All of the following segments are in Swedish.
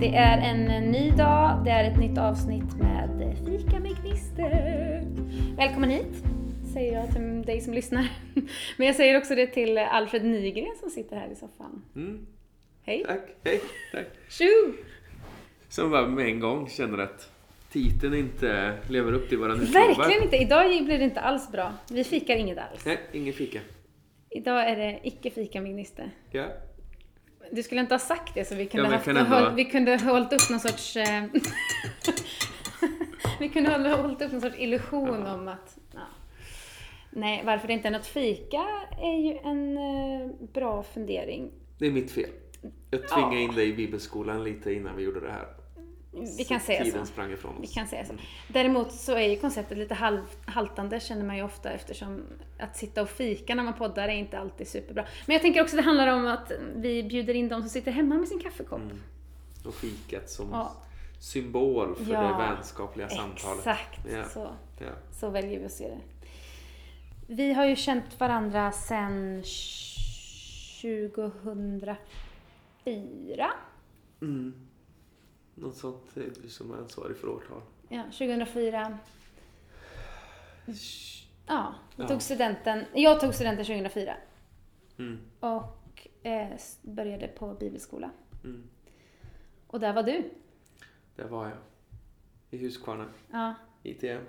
Det är en ny dag, det är ett nytt avsnitt med Fika med Gnister. Välkommen hit, säger jag till dig som lyssnar. Men jag säger också det till Alfred Nygren som sitter här i soffan. Mm, Hej! tack, hej, tack. Tjo! Som bara med en gång känner att titeln inte lever upp till våran utlovar. Verkligen inte! Idag blir det inte alls bra. Vi fikar inget alls. Nej, ingen fika. Idag är det icke fika med Gnister. Ja. Du skulle inte ha sagt det så vi kunde, men haft, ändå- håll, vi kunde hållit upp någon sorts... Eh, vi kunde ha hållit upp någon sorts illusion Ja. om att... Ja. Nej, varför det inte är något fika är ju en eh, bra fundering. Det är mitt fel. Jag tvingade Ja. in dig i bibelskolan lite innan vi gjorde det här. Vi kan säga Tiden så. sprang ifrån Vi oss. kan säga så. Däremot så är ju konceptet lite halv, haltande känner man ju ofta eftersom att sitta och fika när man poddar är inte alltid superbra. Men jag tänker också det handlar om att vi bjuder in de som sitter hemma med sin kaffekopp. Mm. Och fikat som Ja. symbol för Ja, det vänskapliga samtalet. Exakt, Ja. så. Ja. Så väljer vi att se det. Vi har ju känt varandra sedan 2004. Mm. Något sånt är du som är ansvarig för årtal. Ja, 2004. Ja, vi Ja. tog studenten. Jag tog studenten 2004 Mm. och eh, började på bibelskola. Mm. Och där var du. Där var jag. I Huskvarna. Ja, ITM.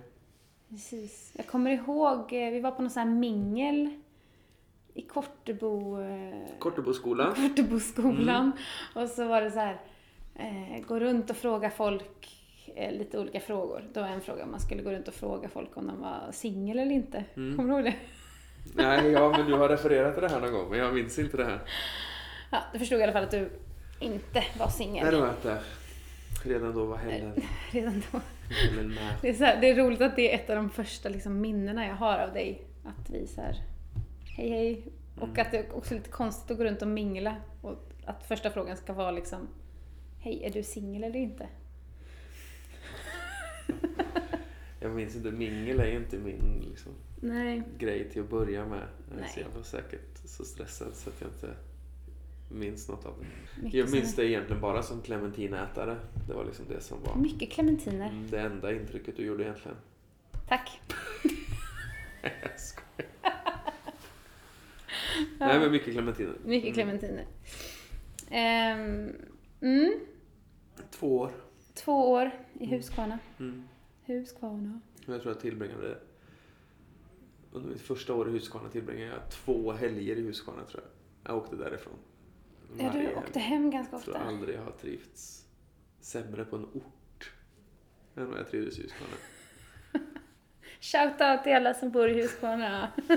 precis. Jag kommer ihåg, eh, vi var på någon sån här mingel i Kortebo... Eh, Korteboskolan. Korteboskolan. Och så var det så här, eh, gå runt och fråga folk eh, lite olika frågor. Då var en fråga om man skulle gå runt och fråga folk om de var singel eller inte. Mm. Kommer du ihåg det? Nej, ja, men du har refererat till det här någon gång, men jag minns inte det här. Ja, du förstod i alla fall att du inte var Nej, singel. det var inte. Redan då var Helen, Redan då. Helen med. Det är, så här, det är roligt att det är ett av de första liksom, minnena jag har av dig. Att vi så här, hej hej. Och Mm. att det är också lite konstigt att gå runt och mingla. Och att första frågan ska vara liksom, hej är du singel eller inte? Jag minns inte, mingel är ju inte min liksom, Nej. grej till att börja med. Nej. Så jag var säkert så stressad så att jag inte minns något av det. Mycket Jag minns det egentligen bara som clementinätare. Det var liksom det som var Mycket clementiner. mm, det enda intrycket du gjorde egentligen. Tack. Jag skojar. Nej men mycket clementiner. Mycket clementiner. Ehm, mm, Två år. två år i Huskvarna. Mm. Huskvarna. Jag tror jag tillbringade under mitt första år i Huskvarna tillbringade jag två helger i Huskvarna tror jag. Jag åkte därifrån. Ja, du åkte hem ganska Jag tror ofta. aldrig jag har trivts sämre på en ort än vad jag trivdes i Huskvarna. Shoutout till alla som bor i Huskvarna.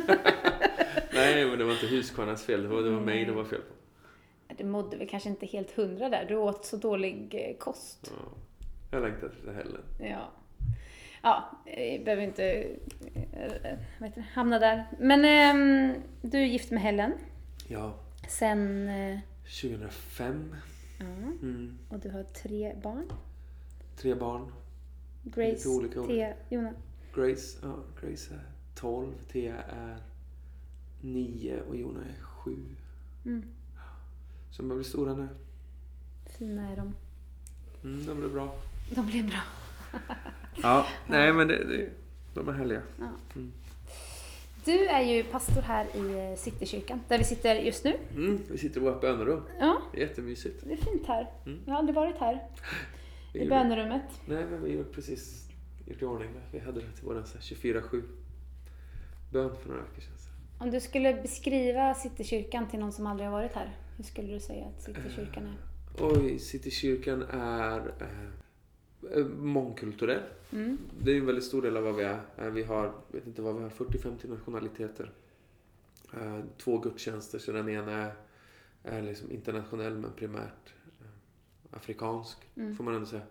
Nej, men det var inte Huskvarnas fel. Det var, det var mig det var fel på. Du mådde väl kanske inte helt hundra där. Du åt så dålig eh, kost. Ja. Jag längtar efter Helen. Ja. Ja, jag behöver inte eh, heter det, hamna där. Men ehm, du är gift med Helen Ja, sen... Eh, 2005. ja, Mm. och du har tre barn. Tre barn. Grace, Lite olika. Thea, Jona. Grace, ja, Grace är 12, Thea är 9 och Jona är 7. Mm. Så de börjar bli stora nu. Fina är de. Mm, de blir bra. De blir bra. Ja, nej men det, det, de är härliga. Ja. Mm. Du är ju pastor här i eh, Citykyrkan, där vi sitter just nu. Mm, vi sitter i vårt bönerum. Ja, Det är jättemysigt. det är fint här. Mm. Jag har aldrig varit här, i gjorde- bönerummet. Nej, men vi har precis gjort i ordning det. Vi hade det till våran här 24-7 bön för några veckor sedan. Om du skulle beskriva Citykyrkan till någon som aldrig har varit här, hur skulle du säga att Citykyrkan är? Oj, Citykyrkan är eh, eh, mångkulturell. Mm. Det är en väldigt stor del av vad vi är. Eh, Vi har, vet inte vad vi har, 40-50 nationaliteter. Eh, Två gudstjänster, så den ena är, är liksom internationell men primärt eh, afrikansk, Mm. får man ändå säga.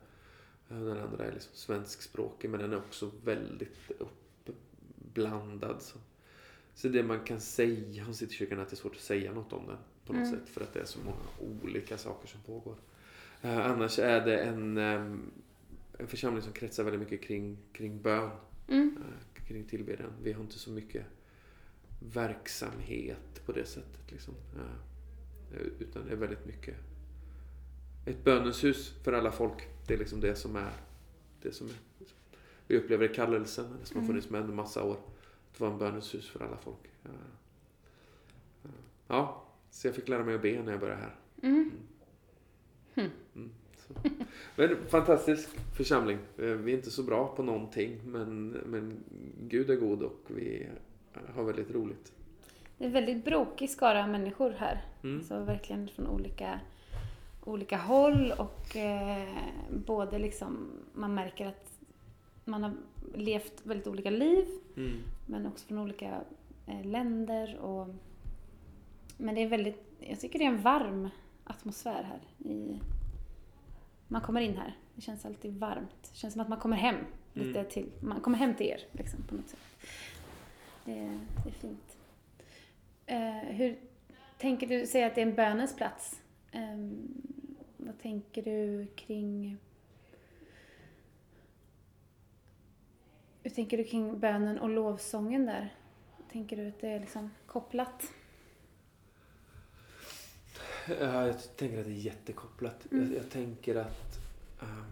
Eh, Den andra är liksom svenskspråkig men den är också väldigt uppblandad. Så. så det man kan säga om Citykyrkan är att det är svårt att säga något om den på något Mm. sätt för att det är så många olika saker som pågår. Eh, annars är det en, ehm, en församling som kretsar väldigt mycket kring, kring bön, Mm. eh, kring tillbedjan. Vi har inte så mycket verksamhet på det sättet. Liksom. Eh, Utan det är väldigt mycket ett bönens hus för alla folk. Det är liksom det som är det som är, vi upplever i kallelsen, det som har Mm. funnits med under massa år. Att vara en bönens hus för alla folk. Ja. Så jag fick lära mig att be när jag började här. Mm. Mm, så. Men fantastisk församling. Eh, Vi är inte så bra på någonting men, men Gud är god och vi har väldigt roligt. Det är en väldigt brokig skara människor här. Mm. Så verkligen från olika, olika håll och eh, både liksom, man märker att man har levt väldigt olika liv Mm. men också från olika eh, länder. Och, men det är väldigt, jag tycker det är en varm atmosfär här. I, man kommer in här, det känns alltid varmt. Det känns som att man kommer hem lite Mm. till, man kommer hem till er liksom, på något sätt. Det, är- det är fint. Eh, hur tänker du, säga att det är en bönens plats. Ehm, vad tänker du kring hur tänker du kring bönen och lovsången där? Tänker du att det är liksom kopplat? Ja, jag tänker att det är jättekopplat. Mm. Jag, jag tänker att ehm,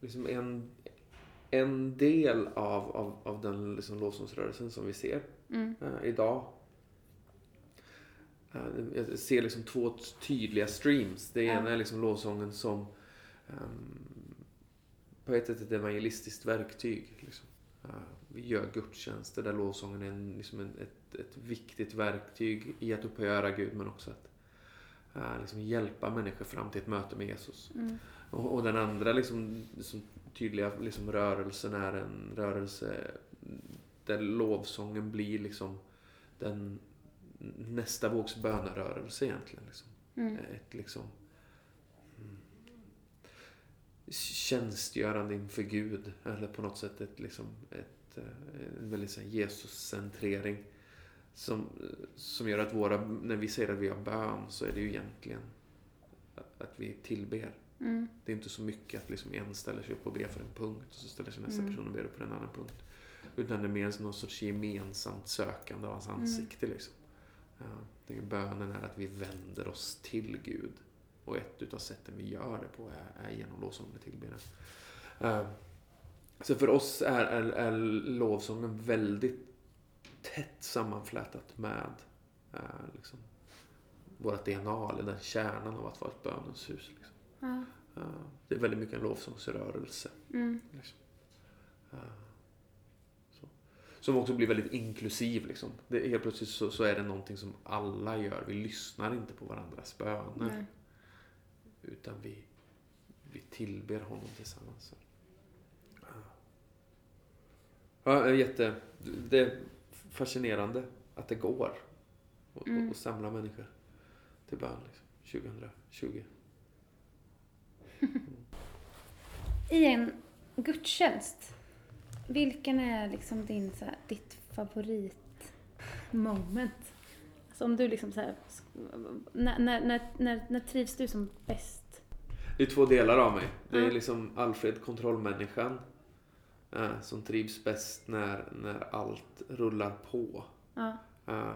liksom en, en del av, av, av den liksom lovsångsrörelsen som vi ser Mm. eh, idag. Eh, jag ser liksom två tydliga streams. Det Ja. ena är liksom lovsången som ehm, på ett sätt ett evangelistiskt verktyg. Liksom. Eh, vi gör gudstjänster där lovsången är en, liksom en, ett, ett viktigt verktyg i att upphöra Gud men också att eh, liksom hjälpa människor fram till ett möte med Jesus. Mm. Och, och den andra liksom, liksom tydliga liksom rörelsen är en rörelse där lovsången blir liksom den nästa vågs bönarörelse egentligen. Liksom. Mm. Ett liksom mm, tjänstgörande inför Gud. Eller på något sätt ett, liksom, ett, eh, en väldigt Jesus-centrering. Som, som gör att våra, när vi säger att vi har bön så är det ju egentligen att vi tillber. Mm. Det är inte så mycket att liksom en ställer sig upp och ber för en punkt och så ställer sig nästa Mm. person och ber för en annan punkt. Utan det är mer någon sorts gemensamt sökande av hans ansikte. Liksom. Ja, det är bönen är att vi vänder oss till Gud. Och ett utav sätten vi gör det på är, är genom lovsång och tillbedjan. Uh, så för oss är, är, är lovsången väldigt tätt sammanflätat med uh, liksom, vårt DNA, eller den kärnan av att vara ett bönens hus. Liksom. Ja. Uh, det är väldigt mycket en lovsångsrörelse. Mm. Liksom. Uh, så. Som också blir väldigt inklusiv. Liksom. Det, helt plötsligt så, så är det någonting som alla gör. Vi lyssnar inte på varandras böner. Nej. Utan vi, vi tillber honom tillsammans. Ja, Ja, jätte... Det fascinerande att det går att Mm. samla människor till bön liksom, 2020. I en gudstjänst, vilken är liksom din, så här, ditt favoritmoment? Alltså om du liksom så här, när, när, när, när, trivs du som bäst? Det är två delar av mig. Det är liksom Alfred, kontrollmänniskan. Eh, som trivs bäst när, när allt rullar på. Ja. Eh,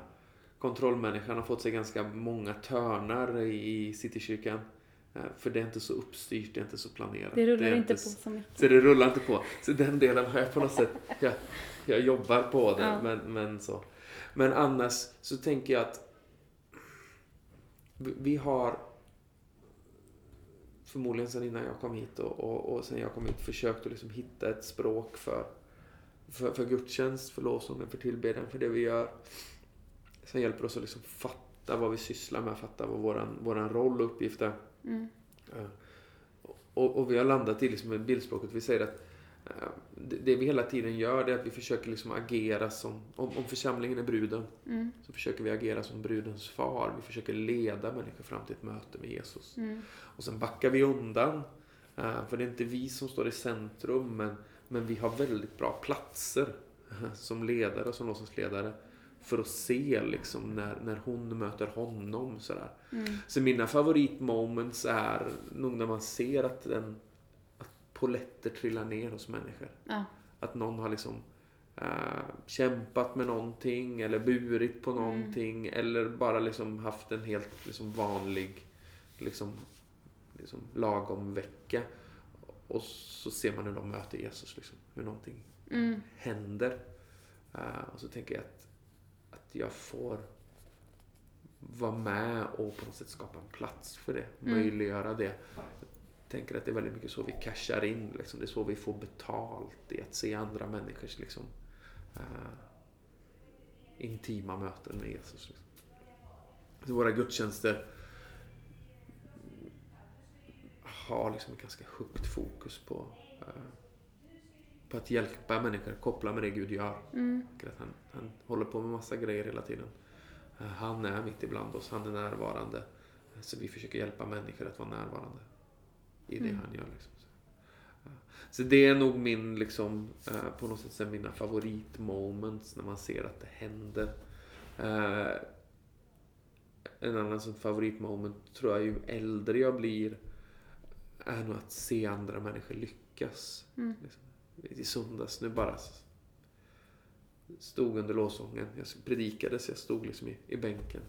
kontrollmänniskan har fått sig ganska många törnar i, Citykyrkan. Eh, för det är inte så uppstyrt, det är inte så planerat. Det rullar är inte på så mycket. Så det rullar inte på. Så den delen har jag på något sätt, jag, jag jobbar på det. Ja. Men, men så. Men annars så tänker jag att vi har förmodligen sedan innan jag kom hit och, och, och sen jag kom hit försökt att liksom hitta ett språk för, för, för gudstjänst, för lovsången, för tillbedjan, för det vi gör. Som hjälper oss att liksom fatta vad vi sysslar med, fatta vad våran, våran roll och uppgift är. Mm. Eh, Och, och vi har landat i liksom bildspråket. Vi säger att det, det vi hela tiden gör det är att vi försöker liksom agera som, om, om församlingen är bruden, Mm. så försöker vi agera som brudens far. Vi försöker leda människor fram till ett möte med Jesus. Mm. Och sen backar vi undan. eh, För det är inte vi som står i centrum, men, men vi har väldigt bra platser eh, som ledare och som lovsångsledare för att se liksom när, när hon möter honom. Sådär. Mm. Så mina favoritmoments är nog när man ser att, en, att poletter trillar ner hos människor. Ja. Att någon har liksom eh, kämpat med någonting eller burit på någonting eller bara liksom haft en helt liksom vanlig liksom, liksom lagom vecka. Och så ser man hur de möter Jesus, liksom, hur någonting Mm. händer. Eh, och så tänker jag att, att jag får vara med och på något sätt skapa en plats för det. Mm. Möjliggöra det. Tänker att det är väldigt mycket så vi cashar in. Liksom. Det är så vi får betalt i att se andra människors liksom, eh, intima möten med Jesus. Liksom. Så våra gudstjänster har liksom ett ganska högt fokus på, eh, på att hjälpa människor, koppla med det Gud gör. Mm. Att han, han håller på med massa grejer hela tiden. Eh, Han är mitt ibland oss, han är närvarande. Så vi försöker hjälpa människor att vara närvarande i det Mm. han gör. Liksom. Så, så det är nog min, liksom, eh, på något sätt, så mina favoritmoments när man ser att det händer. Eh, En annan sån favoritmoment tror jag ju äldre jag blir är nog att se andra människor lyckas. Mm. Liksom. I söndags nu bara stod under lovsången. Jag predikade så jag stod liksom i, i bänken.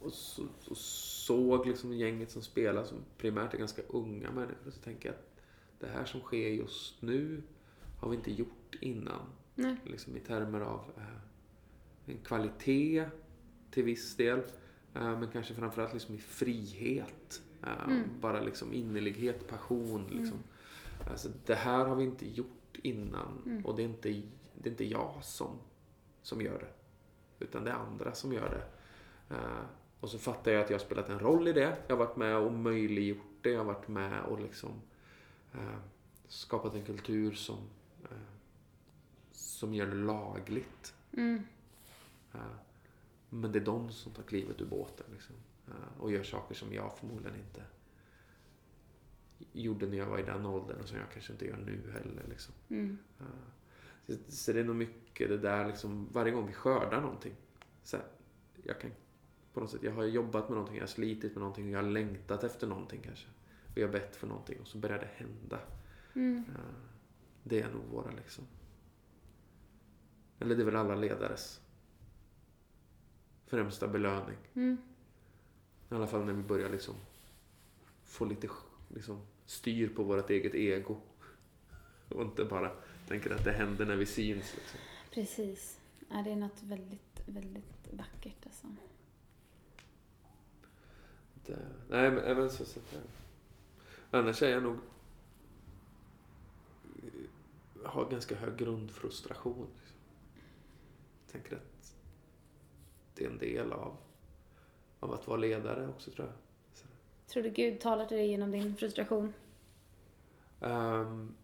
Och, så, och såg liksom gänget som spelar som primärt är ganska unga människor. Så tänker jag att det här som sker just nu har vi inte gjort innan. Nej. Liksom i termer av eh, en kvalitet till viss del. Eh, men kanske framförallt liksom i frihet. Eh, Mm. Bara liksom innerlighet, passion. Liksom. Alltså, det här har vi inte gjort innan. Mm. Och det är, inte, det är inte jag som, som gör det. Utan det är andra som gör det. Och så fattar jag att jag har spelat en roll i det. Jag har varit med och möjliggjort det. Jag har varit med och liksom eh, skapat en kultur som, eh, som gör det lagligt. Mm. Eh, men det är de som tar klivet ur båten. Liksom. Eh, och gör saker som jag förmodligen inte gjorde när jag var i den åldern och som jag kanske inte gör nu heller. Liksom. Mm. Eh, Så, så det är nog mycket det där liksom, varje gång vi skördar någonting. Så här, jag kan på något sätt, jag har jobbat med någonting, jag har slitit med någonting, jag har längtat efter någonting kanske. Vi har bett för någonting och så börjar det hända. Mm. Eh, Det är nog våra liksom. Eller det är väl alla ledares främsta belöning. Mm. I alla fall när vi börjar liksom få lite liksom, styr på vårt eget ego. Och inte bara tänker att det händer när vi syns. Liksom. Precis. Ja, det är något väldigt, väldigt vackert alltså. Det, nej, men, så, så att, Annars är jag nog har ganska hög grundfrustration. Liksom. Jag tänker att det är en del av, av att vara ledare också tror jag. Så, Tror du Gud talar till dig genom din frustration? ehm,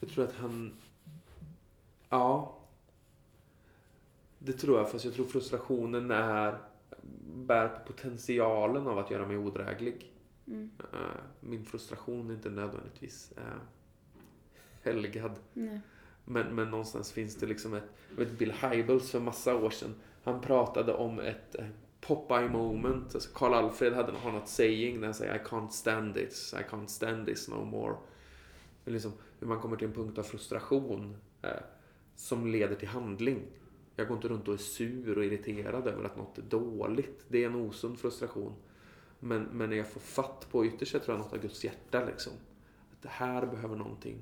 jag tror att han... Ja. Det tror jag, fast jag tror frustrationen är bär på potentialen av att göra mig odräglig. Mm. Eh, Min frustration är inte nödvändigtvis eh, helgad. Nej. Men, men någonstans finns det liksom ett... Vet Bill Hybels för massa år sedan. Han pratade om ett eh, Popeye moment. Alltså Karl Alfred hade har något saying där han säger I can't stand this, I can't stand this no more. Men liksom, hur man kommer till en punkt av frustration eh, som leder till handling. Jag går inte runt och är sur och irriterad över att något är dåligt. Det är en osund frustration. Men, men när jag får fatt på ytterst tror jag något av Guds hjärta liksom. Att det här behöver någonting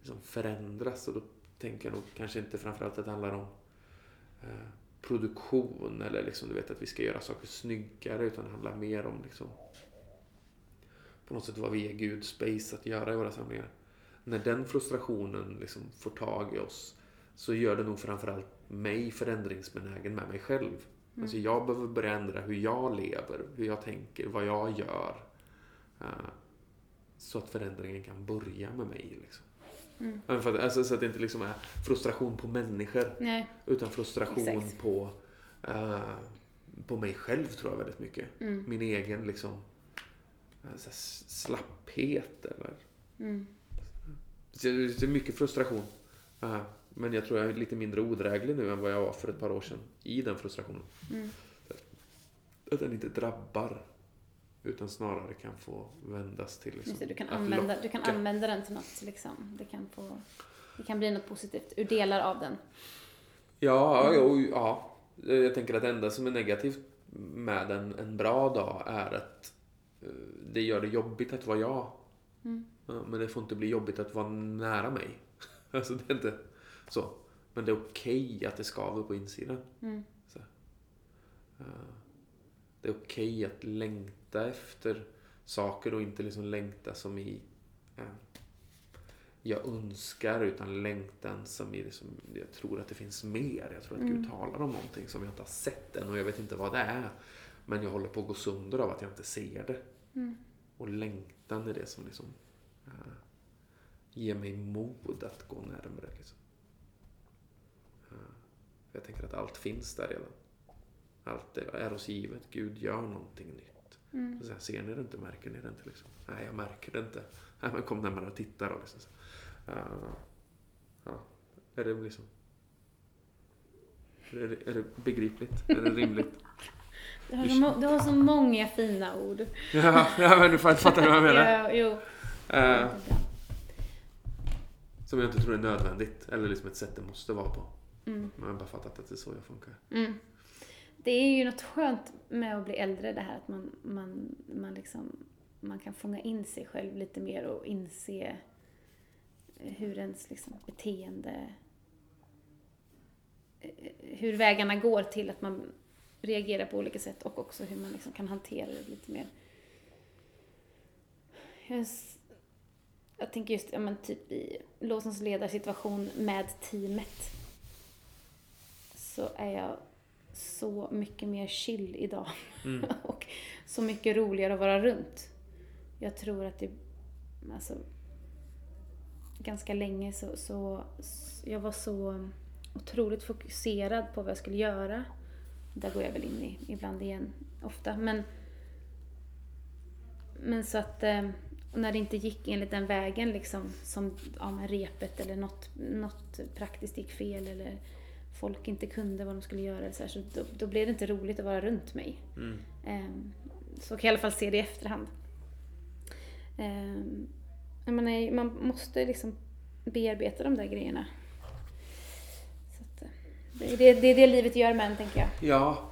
liksom förändras. Och då tänker jag nog kanske inte framförallt att det handlar om eh, produktion eller liksom du vet att vi ska göra saker snyggare utan det handlar mer om liksom på något sätt vad vi ger Gud space att göra i våra samlingar. När den frustrationen liksom får tag i oss så gör det nog framförallt mig förändringsbenägen med mig själv. Alltså jag behöver börja ändra hur jag lever, hur jag tänker, vad jag gör. eh, så att förändringen kan börja med mig. Liksom. Mm. Att, alltså, så att det inte liksom är frustration på människor. Nej. Utan frustration Exakt. på, eh, på mig själv tror jag väldigt mycket. Mm. Min egen liksom så här, slapphet eller Mm. så Det är mycket frustration. Eh, Men jag tror jag är lite mindre odräglig nu än vad jag var för ett par år sedan i den frustrationen. Mm. Att den inte drabbar utan snarare kan få vändas till liksom, det, du, kan att använda, du kan använda den till något liksom. Det kan, få, det kan bli något positivt ur delar av den. Ja, Mm. jo, ja. Jag tänker att det enda som är negativt med en, en bra dag är att eh, det gör det jobbigt att vara jag. Mm. Ja, Men det får inte bli jobbigt att vara nära mig. Alltså det är inte så. Men det är okej att det skaver på insidan. Mm. Så. Eh, Det är okej att längta efter saker och inte liksom längta som i eh, jag önskar utan längtan som i liksom, jag tror att det finns mer. Jag tror att Mm. Gud talar om någonting som jag inte har sett än och jag vet inte vad det är. Men jag håller på att gå sönder av att jag inte ser det. Mm. Och längtan är det som liksom eh, ger mig mod att gå närmare. Liksom. Jag tänker att allt finns där redan. Allt är, oss givet. Gud gör någonting nytt. Mm. Så sen, ser ni det inte? Märker ni det inte? Liksom? Nej, jag märker det inte. Nej, men kom närmare och titta då. Liksom. Eh, ja. Är det liksom... Är det, är det begripligt? Är det rimligt? Du, har så du har så många fina ord. ja, ja, men du fattar vad jag menar. Ja, jo. Eh, Som jag inte tror är nödvändigt. Eller liksom ett sätt det måste vara på. Mm. Jag har bara fattat att det är så jag funkar. Mm. Det är ju något skönt med att bli äldre det här att man, man, man, liksom, man kan fånga in sig själv lite mer och inse hur ens liksom, beteende, eh, hur vägarna går till att man reagerar på olika sätt och också hur man liksom kan hantera det lite mer. Jag, jag tänker just ja, men typ i Låsens ledarsituation med teamet så är jag så mycket mer chill idag. Mm. och så mycket roligare att vara runt. Jag tror att det, alltså, ganska länge så, så, så jag var så otroligt fokuserad på vad jag skulle göra. Där går jag väl in i ibland igen, ofta. Men, men så att eh, när det inte gick enligt den vägen liksom, som ja, med repet eller något, något praktiskt gick fel eller folk inte kunde vad de skulle göra. Så, här, så då, då blev det inte roligt att vara runt mig. Mm. Ehm, Så kan jag i alla fall se det i efterhand. Ehm, jag menar, man måste liksom bearbeta de där grejerna. Så att, eh, det, är det, det är det livet gör med en, tänker jag. Ja,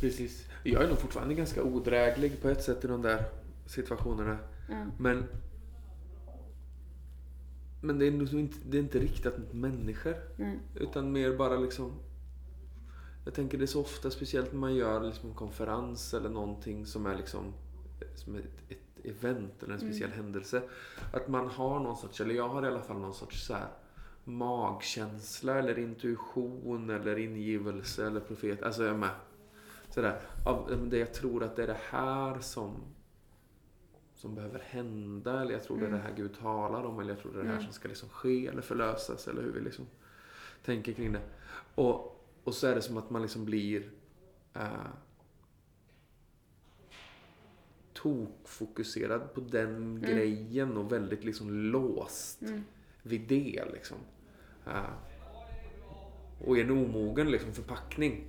precis. Jag är nog fortfarande ganska odräglig på ett sätt i de där situationerna. Ja. Men men det är, inte, det är inte riktat mot människor. Nej. Utan mer bara liksom... Jag tänker det är så ofta, speciellt när man gör liksom en konferens eller någonting som är liksom som ett, ett event eller en speciell händelse. Att man har någon sorts, eller jag har i alla fall någon sorts så här magkänsla eller intuition eller ingivelse eller profet. Alltså jag är med. Sådär. Av det jag tror att det är det här som som behöver hända eller jag tror det är det här Gud talar om eller jag tror det är det här Mm. som ska liksom ske eller förlösas eller hur vi liksom tänker kring det. Och, och så är det som att man liksom blir eh, tokfokuserad på den grejen och väldigt liksom låst Mm. vid det liksom. Eh, och en omogen liksom förpackning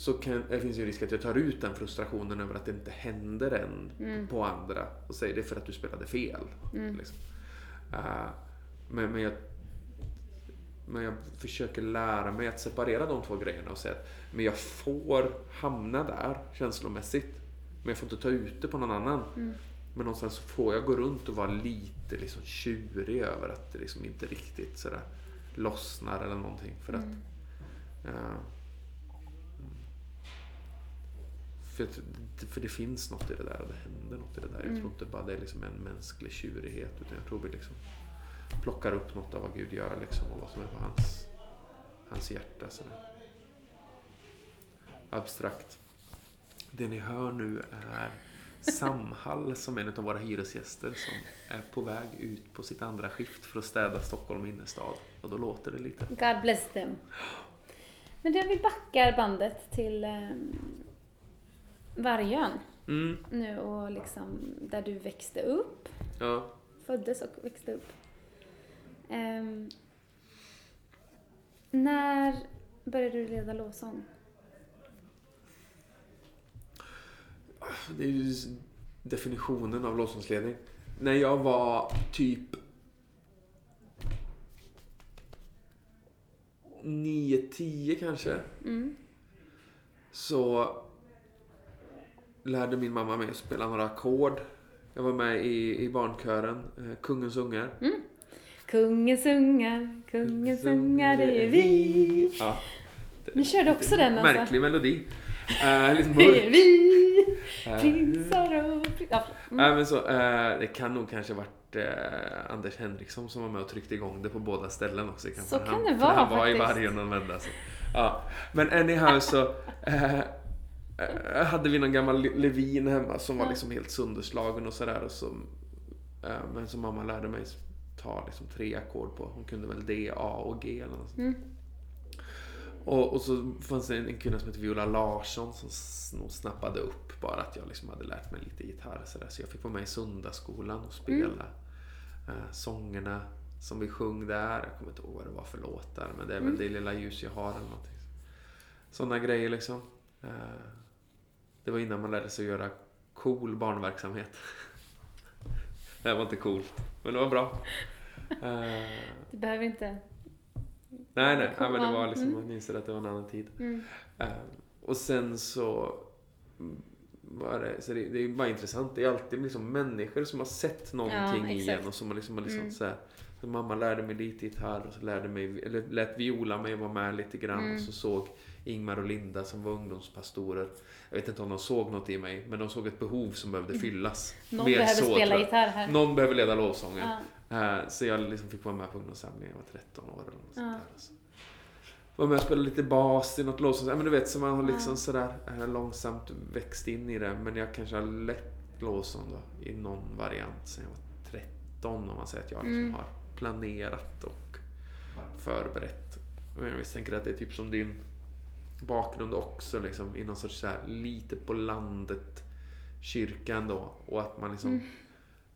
så kan, det finns ju risk att jag tar ut den frustrationen över att det inte händer än Mm. på andra och säger det är för att du spelade fel. Liksom. Eh, men, men, jag, men jag försöker lära mig att separera de två grejerna och säga att men jag får hamna där känslomässigt. Men jag får inte ta ut det på någon annan. Men någonstans så får jag gå runt och vara lite liksom tjurig över att det liksom inte riktigt sådär lossnar eller någonting. För att eh, för, för det finns något i det där och det händer något i det där. Jag tror inte bara det är liksom en mänsklig tjurighet utan jag tror vi liksom plockar upp något av vad Gud gör liksom och vad som är på hans, hans hjärta. Sådär. Abstrakt. Det ni hör nu är Samhall som en av våra hyresgäster som är på väg ut på sitt andra skift för att städa Stockholm innerstad. Och då låter det lite. God bless them. Men du, vi backar bandet till um, Vargön Mm, nu och liksom där du växte upp, ja. föddes och växte upp. Ehm, när började du leda lovsång? Det är ju definitionen av lovsångsledning. När jag var typ 9-10 kanske. Mm. Så lärde min mamma mig att spela några ackord. Jag var med i, i barnkören, eh, Kungens ungar. Kungens ungar, kungens ungar, det är vi. Ja. Ni körde också den alltså? Märklig melodi. Uh, lite Det är mörk. vi, Eh, prinsar och. Ja, mm. Men så, eh, det kan nog kanske varit Anders Henriksson som var med och tryckte igång det på båda ställen också. kanske. Så kan han, det för vara Han var i faktiskt. varje någon vända. Så. Ja. Men anyhow så eh, hade vi någon gammal Le- Levin hemma som var Ja. liksom helt sönderslagen och sådär. Eh, men som mamma lärde mig ta liksom tre ackord på. Hon kunde väl D, A och G eller något. Mm. Och, och så fanns det en, en kvinna som hette Viola Larsson som snappade upp bara att jag liksom hade lärt mig lite gitarr. Så, där. så jag fick vara med i söndagsskolan och spela eh, sångerna som vi sjöng där. Jag kommer inte ihåg vad det var för låtar men det är väl Det lilla ljus jag har eller någonting. Sådana grejer liksom. Eh, det var innan man lärde sig att göra cool barnverksamhet. det här var inte coolt, men det var bra. Eh, Du behöver inte... Nej, nej, ja, men det var liksom, mm. man inser att det var en annan tid. Mm. Eh, och sen så var det, så det, det är bara intressant. Det är alltid liksom människor som har sett någonting Ja, i exakt. en och som har liksom, har liksom Mm. så här, så mamma lärde mig lite gitarr och så lärde mig, eller lät Viola mig vara med lite grann Mm. och så såg Ingmar och Linda som var ungdomspastorer. Jag vet inte om de såg något i mig, men de såg ett behov som behövde fyllas. Mm. Någon Mer behöver så, spela gitarr här. Någon behöver leda lovsången. Ja. Eh, Så jag liksom fick vara med på ungdomssamlingen, jag var 13 år eller något sånt Ja. där. Så Var med och spelade lite bas i något lovsång. Men du vet, så man har liksom Ja. sådär eh, långsamt växt in i det. Men jag kanske har lett lovsång då, i någon variant sen jag var 13 om man säger att jag liksom Mm. har planerat och förberett. Och jag misstänker att det är typ som din bakgrund också liksom i någon sorts så här, lite på landet kyrkan då och att man liksom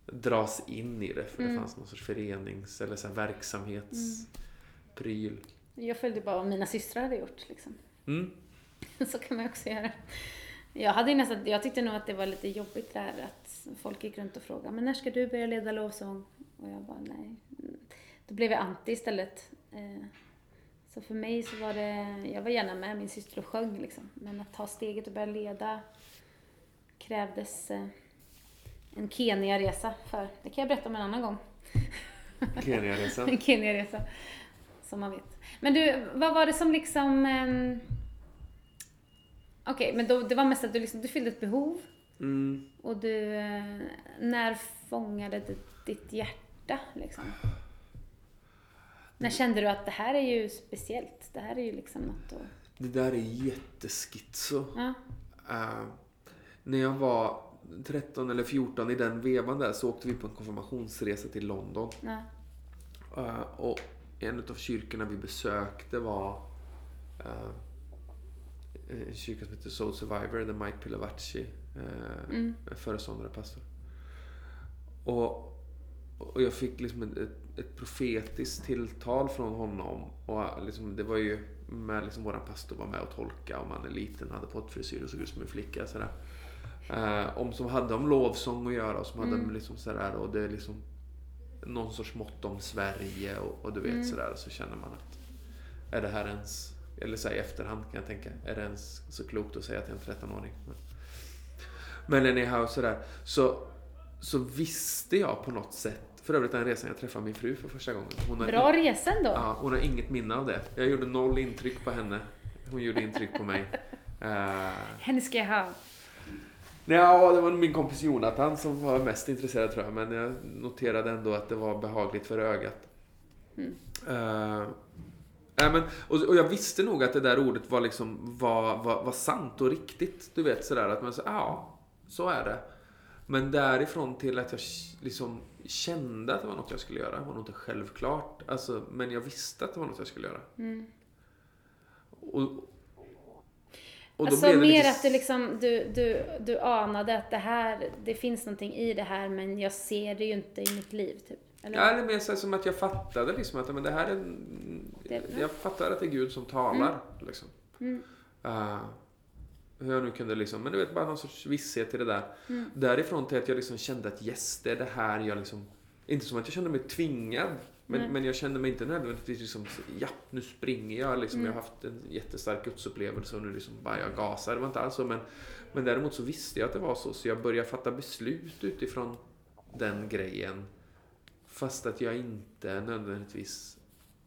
dras in i det för det Mm. fanns någon sorts förenings eller så här verksamhetspryl. Jag följde bara vad mina systrar hade gjort. Liksom. Mm. Så kan man också göra. Jag, hade nästan, jag tyckte nog att det var lite jobbigt där att folk gick runt och frågade men när ska du börja leda lovsång? Och jag bara nej. Då blev jag anti istället. Eh, Så för mig så var det, jag var gärna med min syster och sjöng liksom. Men att ta steget och börja leda krävdes eh, en Kenya-resa för. Det kan jag berätta om en annan gång. Keniaresan. En Kenya-resa. Som man vet. Men du, vad var det som liksom... ehm, Okej, men då, det var mest att du, liksom, du fyllde ett behov Mm. och du... eh, när fångade ditt hjärta liksom? När kände du att det här är ju speciellt? Det här är ju liksom något att... Det där är jätteskitso. Ja. Eh, när jag var 13 eller 14 i den vevan där så åkte vi på en konfirmationsresa till London. ja. Eh, och en av kyrkorna vi besökte var eh, en kyrka som heter Soul Survivor, där Mike Pilavacci uh, Mm. föreståndare pastor. Och, och jag fick liksom ett, ett, ett profetiskt tilltal från honom. Och liksom, det var ju med liksom våran pastor var med och tolka om man är liten hade pottfrisyr och såg ut som en flicka. Sådär. Eh, om, som hade om lovsång att göra och som hade Mm. liksom sådär och det är liksom någon sorts mått om Sverige och, och du vet Mm. sådär så känner man att är det här ens, eller så i efterhand kan jag tänka, är det ens så klokt att säga till en 13-åring? Men, men anyhow sådär, så, så visste jag på något sätt, för övrigt den resan jag träffade min fru för första gången. Hon har, Bra resa ändå. ja, hon har inget minne av det. Jag gjorde noll intryck på henne. Hon gjorde intryck på mig. Uh, Henne ska jag ha. Ja, det var min kompis Jonathan som var mest intresserad tror jag. Men jag noterade ändå att det var behagligt för ögat. Mm. Eh, nej, men, och, och jag visste nog att det där ordet var, liksom, var, var, var sant och riktigt. Du vet sådär att man säger ja, så är det. Men därifrån till att jag liksom kände att det var något jag skulle göra var nog inte självklart. Alltså, men jag visste att det var något jag skulle göra. Mm. Och, och alltså det mer lite att du liksom, du, du, du anade att det här, det finns någonting i det här men jag ser det ju inte i mitt liv typ. Eller? Ja, eller mer så som att jag fattade liksom att men det här är... Det- Jag fattar att det är Gud som talar. Liksom. Mm. Uh, hur jag nu kunde liksom, men du vet bara någon sorts visshet i det där. Mm. Därifrån till att jag liksom kände att yes, det är det här jag liksom... Inte som att jag kände mig tvingad Men, men jag kände mig inte nödvändigtvis liksom, ja, nu springer jag. Liksom, Mm. Jag har haft en jättestark gudsupplevelse och nu liksom bara jag gasar. Det var inte alls så. Men, men däremot så visste jag att det var så. Så jag började fatta beslut utifrån den grejen. Fast att jag inte nödvändigtvis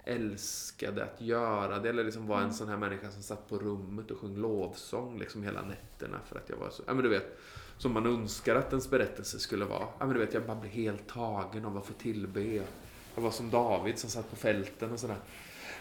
älskade att göra det. Eller liksom var en Mm. sån här människa som satt på rummet och sjöng lovsång liksom hela nätterna. För att jag var så, ja men du vet, som man önskar att ens berättelse skulle vara. Ja men du vet, jag bara blev helt tagen av att få tillbe. Jag var som David som satt på fälten och sådär.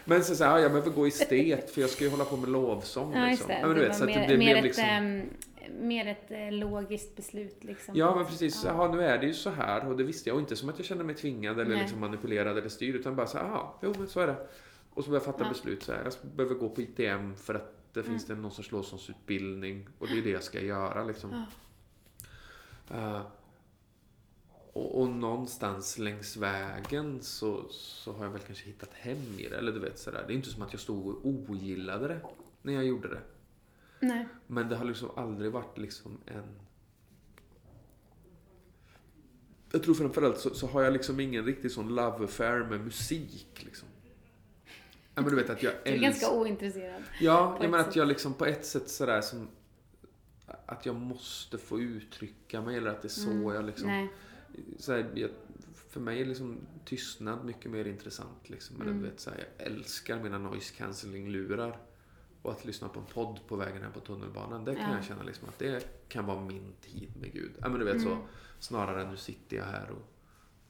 Men så sa jag, jag behöver gå i stet för jag ska ju hålla på med lovsång. Ja, just liksom. det. Ja, men du vet, så att det mer, blev ett, liksom... ehm, mer ett eh, logiskt beslut liksom. Ja, men precis. Ja. Jaha, nu är det ju så här. Och det visste jag. Och inte som att jag kände mig tvingad eller Nej. liksom manipulerad eller styrd. Utan bara så här, jo men så är det. Och så började jag fatta Ja. beslut. Så här, jag behöver gå på ITM för att det finns det någon sorts lovsångsutbildning. Och det är det jag ska göra liksom. Eh, och, och någonstans längs vägen så, så har jag väl kanske hittat hem i det. Eller du vet sådär. Det är inte som att jag stod och ogillade det när jag gjorde det. Nej. Men det har liksom aldrig varit liksom en... Jag tror framförallt så, så har jag liksom ingen riktig sån love affair med musik. Liksom. Ja, men du vet att jag Du är ganska ointresserad. Ja, jag menar att jag liksom på ett sätt sådär som... Att jag måste få uttrycka mig eller att det är så Mm. jag liksom... Nej. Så här, jag, för mig är liksom tystnad mycket mer intressant. Liksom. Eller, Mm. du vet, så här, jag älskar mina noise cancelling-lurar. Och att lyssna på en podd på vägen här på tunnelbanan, det kan Ja. jag känna liksom att det kan vara min tid med Gud. Ja, men du vet så, Mm. snarare än nu sitter jag här och,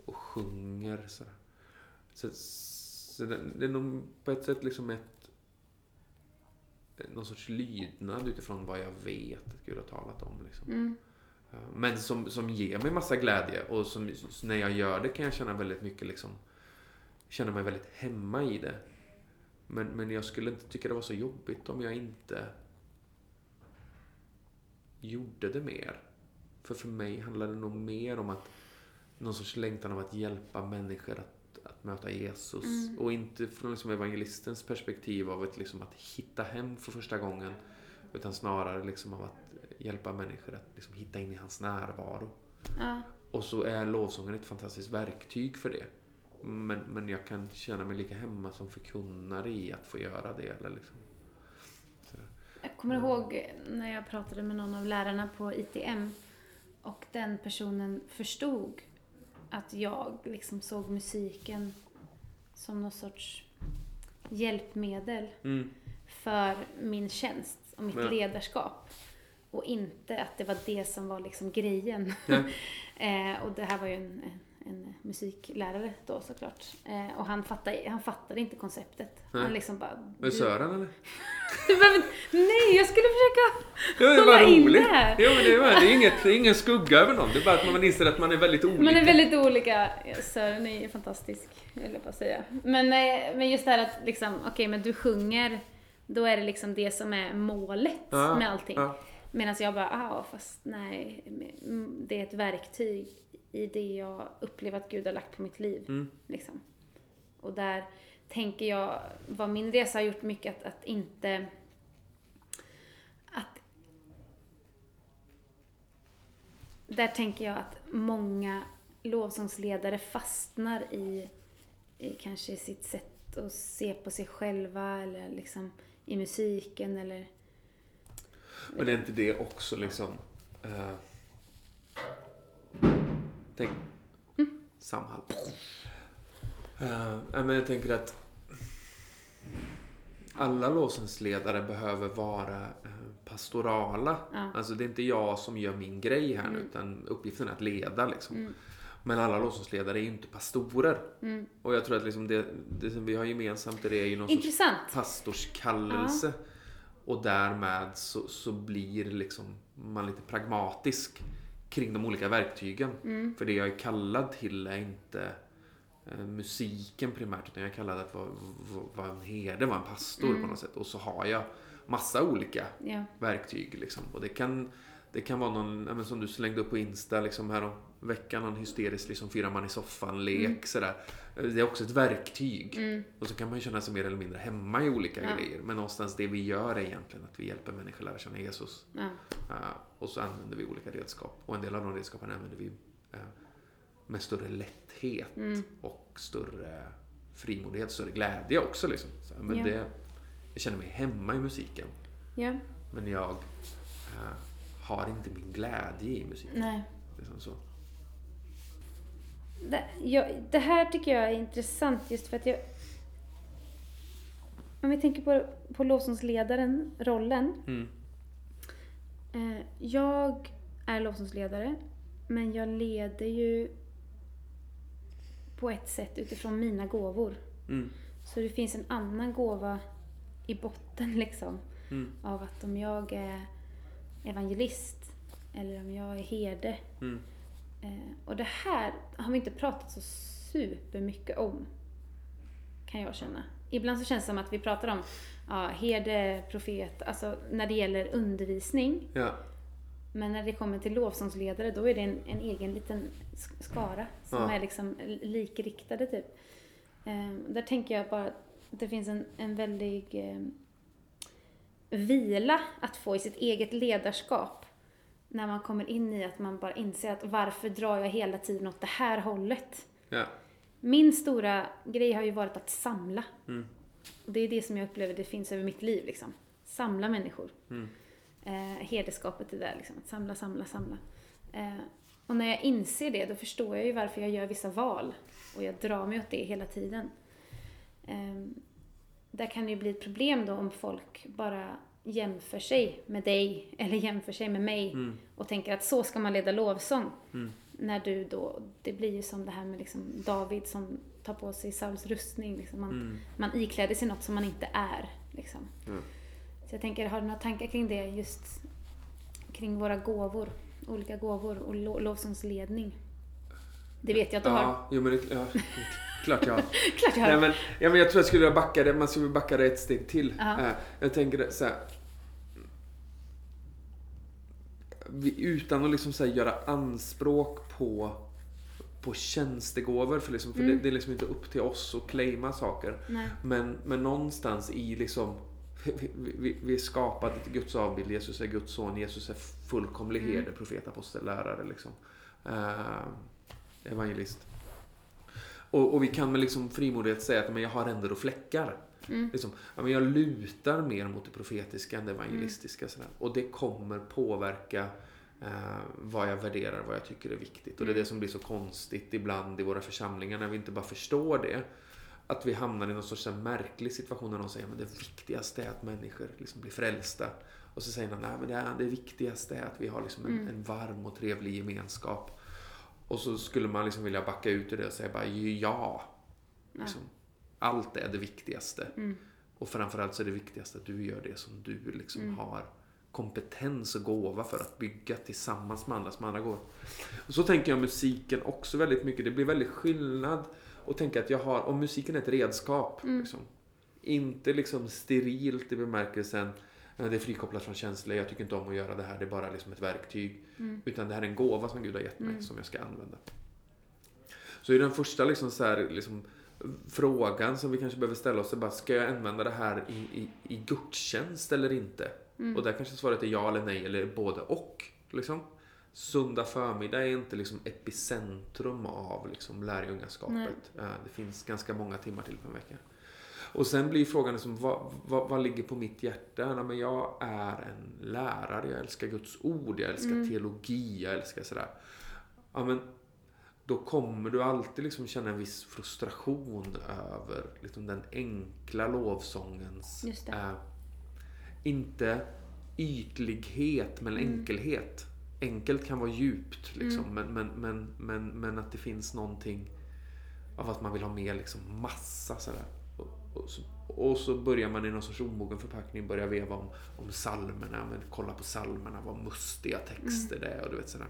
och sjunger. Så, så, så det, det är nog på ett sätt liksom ett någon sorts lydnad utifrån vad jag vet att Gud har talat om. Liksom. Mm. Men som, som ger mig massa glädje och som, så när jag gör det kan jag känna väldigt mycket liksom Känna mig väldigt hemma i det. Men, men jag skulle inte tycka det var så jobbigt om jag inte gjorde det mer. För för mig handlar det nog mer om att någon sorts längtan av att hjälpa människor att, att möta Jesus. Mm. Och inte från liksom evangelistens perspektiv av att, liksom att hitta hem för första gången. Utan snarare liksom av att hjälpa människor att liksom hitta in i hans närvaro. Ja. Och så är lovsången ett fantastiskt verktyg för det. Men, men jag kan känna mig lika hemma som förkunnare i att få göra det. Eller liksom. Jag kommer ihåg när jag pratade med någon av lärarna på ITM och den personen förstod att jag liksom såg musiken som någon sorts hjälpmedel Mm. för min tjänst och mitt Ja. ledarskap. Och inte att det var det som var liksom grejen. Nej. eh, och det här var ju en, en, musiklärare då såklart. Eh, och han fattade, han fattade inte konceptet. Nej. Han liksom bara... Med du- Sören eller? Nej, jag skulle försöka Ja, det var in roligt. det här. Jo, men det, var, det, är inget, det är ingen skugga över någon. Det är bara att man inser att man är väldigt olika. Man är väldigt olika. Sören är ju fantastisk, höll jag att säga. Men, eh, men just det här att liksom, okej men du sjunger, då är det liksom det som är målet Ja, med allting. ja. Medan jag bara, ah fast nej, det är ett verktyg i det jag upplever att Gud har lagt på mitt liv. Mm. Liksom. Och där tänker jag, vad min resa har gjort mycket att, att inte att där tänker jag att många lovsångsledare fastnar i, i kanske sitt sätt att se på sig själva eller liksom i musiken eller Men är inte det också liksom... Eh, tänk... Samhall. Eh, nej, men jag tänker att alla lovsångsledare behöver vara eh, pastorala. Ja. Alltså det är inte jag som gör min grej här nu utan uppgiften är att leda liksom. Men alla lovsångsledare är ju inte pastorer. Och jag tror att liksom det, det som vi har gemensamt det är ju någon sorts Intressant! pastorskallelse. Och därmed så, så blir liksom man lite pragmatisk kring de olika verktygen. För det jag är kallad till är inte eh, musiken primärt, utan jag är kallad att vara, vara en herde, vara en pastor på något sätt. Och så har jag massa olika Ja. verktyg. Liksom. Och det kan, det kan vara någon, som du slängde upp på Insta liksom här om veckan, någon hysterisk liksom, fyra man i soffan-lek. Sådär. Det är också ett verktyg. Och så kan man ju känna sig mer eller mindre hemma i olika Ja. grejer. Men någonstans det vi gör är egentligen att vi hjälper människor att lära känna Jesus. Ja. Uh, och så använder vi olika redskap. Och en del av de redskapen använder vi uh, med större lätthet Mm. och större frimodighet, större glädje också. Liksom. Så, men Ja. det, jag känner mig hemma i musiken. Men jag eh, har inte min glädje i musiken. nej. Liksom så. Det, jag, det här tycker jag är intressant just för att jag... Om vi tänker på, på lovsångsledaren, rollen. Mm. Eh, jag är lovsångsledare, men jag leder ju på ett sätt utifrån mina gåvor. Mm. Så det finns en annan gåva i botten liksom. Mm. Av att om jag är evangelist eller om jag är herde. Mm. Eh, och det här har vi inte pratat så supermycket om. Kan jag känna. Ibland så känns det som att vi pratar om ja, herde, profet, alltså när det gäller undervisning. Ja. Men när det kommer till lovsångsledare då är det en, en egen liten sk- skara som Ja. är liksom likriktade typ. Eh, där tänker jag bara att det finns en, en väldig eh, vila att få i sitt eget ledarskap. När man kommer in i att man bara inser att varför drar jag hela tiden åt det här hållet? Ja. Min stora grej har ju varit att samla. Mm. Och det är det som jag upplever det finns över mitt liv. Liksom. Samla människor. Mm. Eh, herdeskapet är där, liksom. att samla, samla, samla. Eh, och när jag inser det, då förstår jag ju varför jag gör vissa val. Och jag drar mig åt det hela tiden. Eh, där kan det ju bli ett problem då om folk bara jämför sig med dig eller jämför sig med mig Mm. och tänker att så ska man leda lovsång. Mm. När du då, det blir ju som det här med liksom David som tar på sig Sauls rustning. Liksom man, Mm. man ikläder sig något som man inte är. Liksom. Så jag tänker, har du några tankar kring det? Just kring våra gåvor, olika gåvor och lo- lovsångsledning? Det vet jag att du har. Ja, jo, men det, ja, klart jag har. Klart jag har. Nej, men, ja, men jag tror jag skulle backa det, man skulle backa det ett steg till. Eh, Jag tänker så här. Utan att liksom så göra anspråk på, på tjänstegåvor, för, liksom, för Mm. det, det är liksom inte upp till oss att claima saker. Nej. Men, men någonstans i liksom vi, vi, vi är skapade till Guds avbild. Jesus är Guds son. Jesus är fullkomlig Mm. herde, profet, apostel, lärare. Liksom. Eh, evangelist. Och, och vi kan med liksom frimodighet säga att men jag har ränder och fläckar. Mm. Liksom, ja, men jag lutar mer mot det profetiska än det evangelistiska. Sådär. Och det kommer påverka eh, vad jag värderar, vad jag tycker är viktigt. Och det är det som blir så konstigt ibland i våra församlingar när vi inte bara förstår det. Att vi hamnar i någon sorts märklig situation där någon säger att det viktigaste är att människor liksom blir frälsta. Och så säger någon men det, det viktigaste är att vi har liksom en, en varm och trevlig gemenskap. Och så skulle man liksom vilja backa ut ur det och säga bara ja. Liksom, allt är det viktigaste. Mm. Och framförallt så är det viktigaste att du gör det som du liksom Mm. har kompetens och gåva för att bygga tillsammans med andra som andra går. Och så tänker jag musiken också väldigt mycket. Det blir väldigt skillnad att tänka att jag har, om musiken är ett redskap, Mm. liksom, inte liksom sterilt i bemärkelsen "Ja, det är frikopplat från känslor, jag tycker inte om att göra det här, det är bara liksom ett verktyg. Mm. Utan det här är en gåva som Gud har gett mig Mm. som jag ska använda. Så i den första liksom så här, liksom, frågan som vi kanske behöver ställa oss är bara, ska jag använda det här i, i, i gudstjänst eller inte? Mm. Och där kanske svaret är ja eller nej eller både och. Liksom. Söndag förmiddag är inte liksom epicentrum av liksom lärjungaskapet. Eh, Det finns ganska många timmar till på en vecka. Och sen blir frågan liksom, vad, vad, vad ligger på mitt hjärta? Ja, men jag är en lärare, jag älskar Guds ord, jag älskar Mm. teologi, jag älskar sådär. Ja, men då kommer du alltid liksom känna en viss frustration över liksom den enkla lovsångens Just det. eh, inte ytlighet men Mm. enkelhet. Enkelt kan vara djupt liksom, Mm. men, men, men, men, men att det finns någonting av att man vill ha mer liksom, massa sådär. Och, så, och så börjar man i någon sorts omogen förpackning börja veva om, om salmerna, men kolla på salmerna, vad mustiga texter det är och du vet sådär.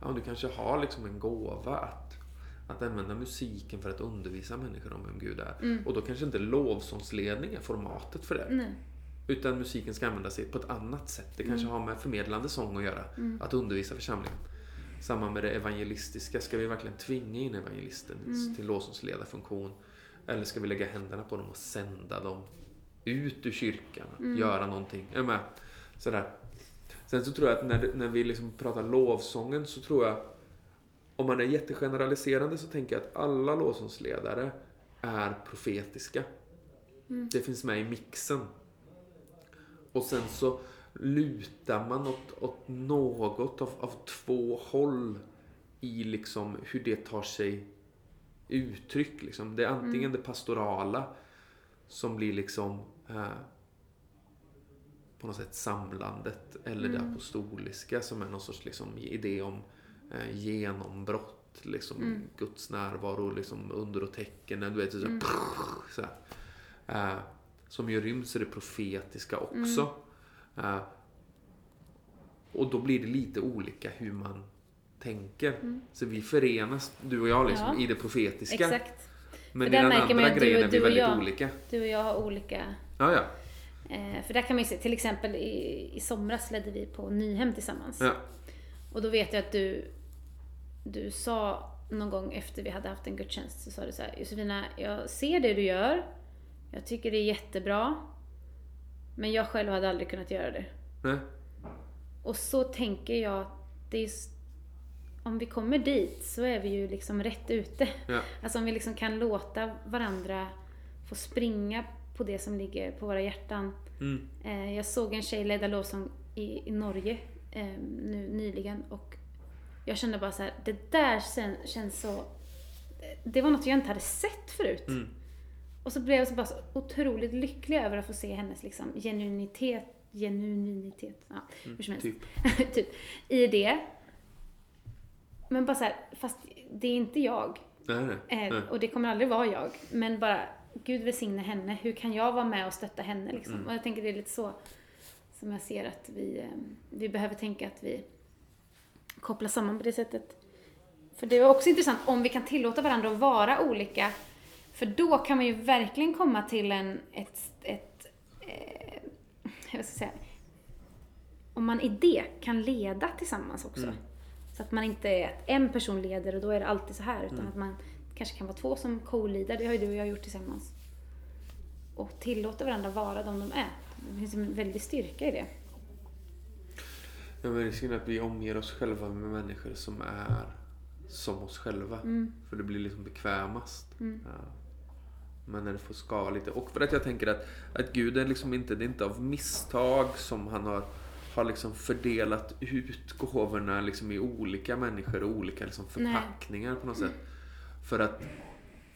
Ja, du kanske har liksom en gåva att, att använda musiken för att undervisa människor om vem Gud är. Mm. Och då kanske inte lovsångsledning är formatet för det. Nej. Utan musiken ska användas på ett annat sätt. Det kanske har med förmedlande sång att göra. Mm. Att undervisa församlingen. Samma med det evangelistiska. Ska vi verkligen tvinga in evangelisten Mm. till lovsångsledarfunktion? Eller ska vi lägga händerna på dem och sända dem ut ur kyrkan? Mm. Göra någonting. Du med? Sådär. Sen så tror jag att när, när vi liksom pratar lovsången så tror jag om man är jättegeneraliserande så tänker jag att alla lovsångsledare är profetiska. Det finns med i mixen. Och sen så lutar man åt, åt något av, av två håll i liksom hur det tar sig uttryck. Liksom. Det är antingen det pastorala som blir liksom eh, på något sätt samlandet eller det apostoliska som är någon sorts liksom, idé om eh, genombrott, liksom, Guds närvaro, liksom, under och tecken. Du vet, så, mm. så här. Eh, som ju ryms i det profetiska också. Eh, och då blir det lite olika hur man tänker. Så vi förenas, du och jag, liksom, Ja. i det profetiska. Exakt. Men För i den andra grejen är vi väldigt jag- olika. Du och jag har olika... Ja, ja. Eh, för där kan man ju se, till exempel i, i somras ledde vi på Nyhem tillsammans. ja. Och då vet jag att du, du sa någon gång efter vi hade haft en gudstjänst, så sa du så här, Josefina, jag ser det du gör. Jag tycker det är jättebra. Men jag själv hade aldrig kunnat göra det. Nej. Och så tänker jag, det är, om vi kommer dit så är vi ju liksom rätt ute. Ja. Alltså om vi liksom kan låta varandra få springa på det som ligger på våra hjärtan. Mm. Eh, jag såg en tjej leda lovsång i, i Norge eh, nu nyligen och jag kände bara så här, det där sen, känns så... Det var något jag inte hade sett förut. Mm. Och så blev jag så bara så otroligt lycklig över att få se hennes liksom genuinitet, genuinitet, ja, hur som helst. Typ. typ, i det. Men bara så här, fast det är inte jag. Nej, nej. Eh, nej. och det kommer aldrig vara jag. Men bara, Gud välsigne henne. Hur kan jag vara med och stötta henne? Liksom? Mm. Och jag tänker det är lite så som jag ser att vi, eh, vi behöver tänka att vi kopplar samman på det sättet. För det är också intressant om vi kan tillåta varandra att vara olika. För då kan man ju verkligen komma till en, ett, ett eh, jag ska säga, om man i det kan leda tillsammans också. Mm. Så att man inte är att en person leder och då är det alltid så här. Utan Mm. att man kanske kan vara två som co-leader. Det har ju du och jag gjort tillsammans. Och tillåta varandra vara de de är. Det finns en väldig styrka i det. Ja, men risken är att vi omger oss själva med människor som är som oss själva. Mm. För det blir liksom bekvämast. Ja. Men när det får skava lite. Och för att jag tänker att, att Gud är liksom inte, det är inte av misstag som han har, har liksom fördelat ut gåvorna liksom i olika människor och olika liksom förpackningar på något sätt. För att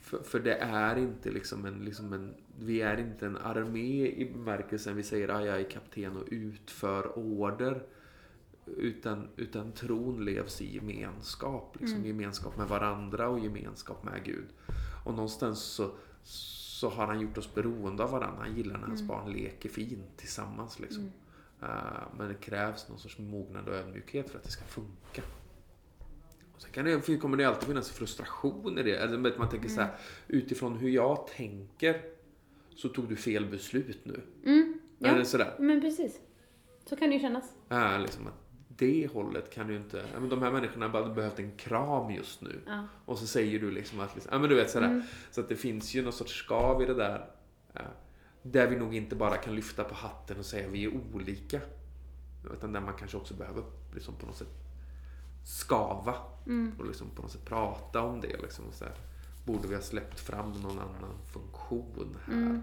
för, för det är inte liksom en, liksom en, vi är inte en armé i bemärkelsen vi säger att jag är kapten och utför order. Utan, utan tron levs i gemenskap. Liksom, Gemenskap med varandra och gemenskap med Gud. Och någonstans så, så har han gjort oss beroende av varandra. Han gillar när hans barn leker fint tillsammans. Liksom. Eh, men det krävs någon sorts mognad och ödmjukhet för att det ska funka. Och sen kan det, kommer det alltid finnas frustration i det. Eller man tänker så här, utifrån hur jag tänker så tog du fel beslut nu. Mm, ja. Eller sådär. Men precis. Så kan det ju kännas. Ja, liksom att det hållet kan ju inte... Ja, men de här människorna hade behövt en kram just nu. Ja. Och så säger du liksom att... Liksom, ja, men du vet sådär. Mm. Så att det finns ju någon sorts skav i det där. Där vi nog inte bara kan lyfta på hatten och säga vi är olika. Utan där man kanske också behöver liksom på något sätt skava. Mm. Och liksom på något sätt prata om det. Liksom, och så här, borde vi ha släppt fram någon annan funktion här? Mm.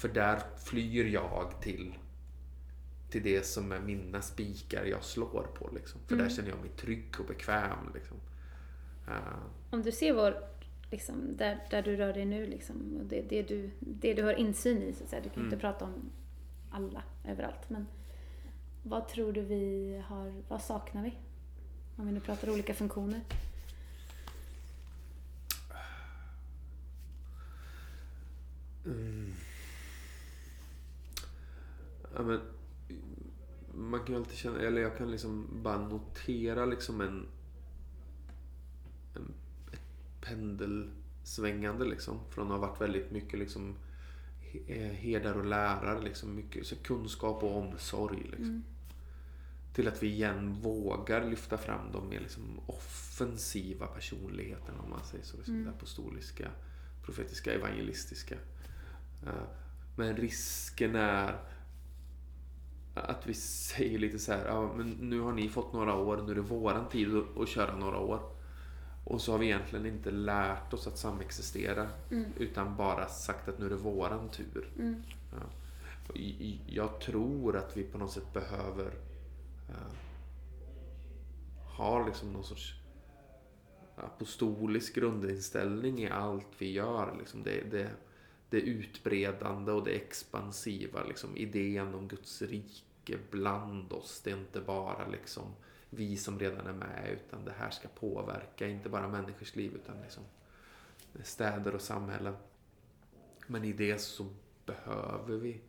För där flyr jag till till det som är mina spikar jag slår på. Liksom. För Mm. där känner jag mig trygg och bekväm. Liksom. Eh, Om du ser vår, liksom, där, där du rör dig nu, liksom, och det, det, du, det du har insyn i, så att säga. du kan ju inte prata om alla överallt. Men vad tror du vi har, vad saknar vi? Om vi nu pratar olika funktioner. ja, men, man kan ju alltid känna, eller jag kan liksom bara notera liksom en, pendelsvängande liksom. Från att ha varit väldigt mycket liksom eh, herdar och lärare, liksom mycket så kunskap och omsorg. Liksom. Till att vi igen vågar lyfta fram de mer liksom offensiva personligheterna om man säger så. Liksom det apostoliska, profetiska, evangelistiska. Eh, Men risken är att vi säger lite så här, ja, men nu har ni fått några år, nu är det våran tid att köra några år. Och så har vi egentligen inte lärt oss att samexistera Mm. utan bara sagt att nu är det våran tur. Mm. Ja. Jag tror att vi på något sätt behöver eh, ha liksom någon sorts apostolisk grundinställning i allt vi gör. Liksom det, det, det utbredande och det expansiva. Liksom idén om Guds rike bland oss. Det är inte bara liksom vi som redan är med utan det här ska påverka inte bara människors liv utan liksom städer och samhällen. Men i det så behöver vi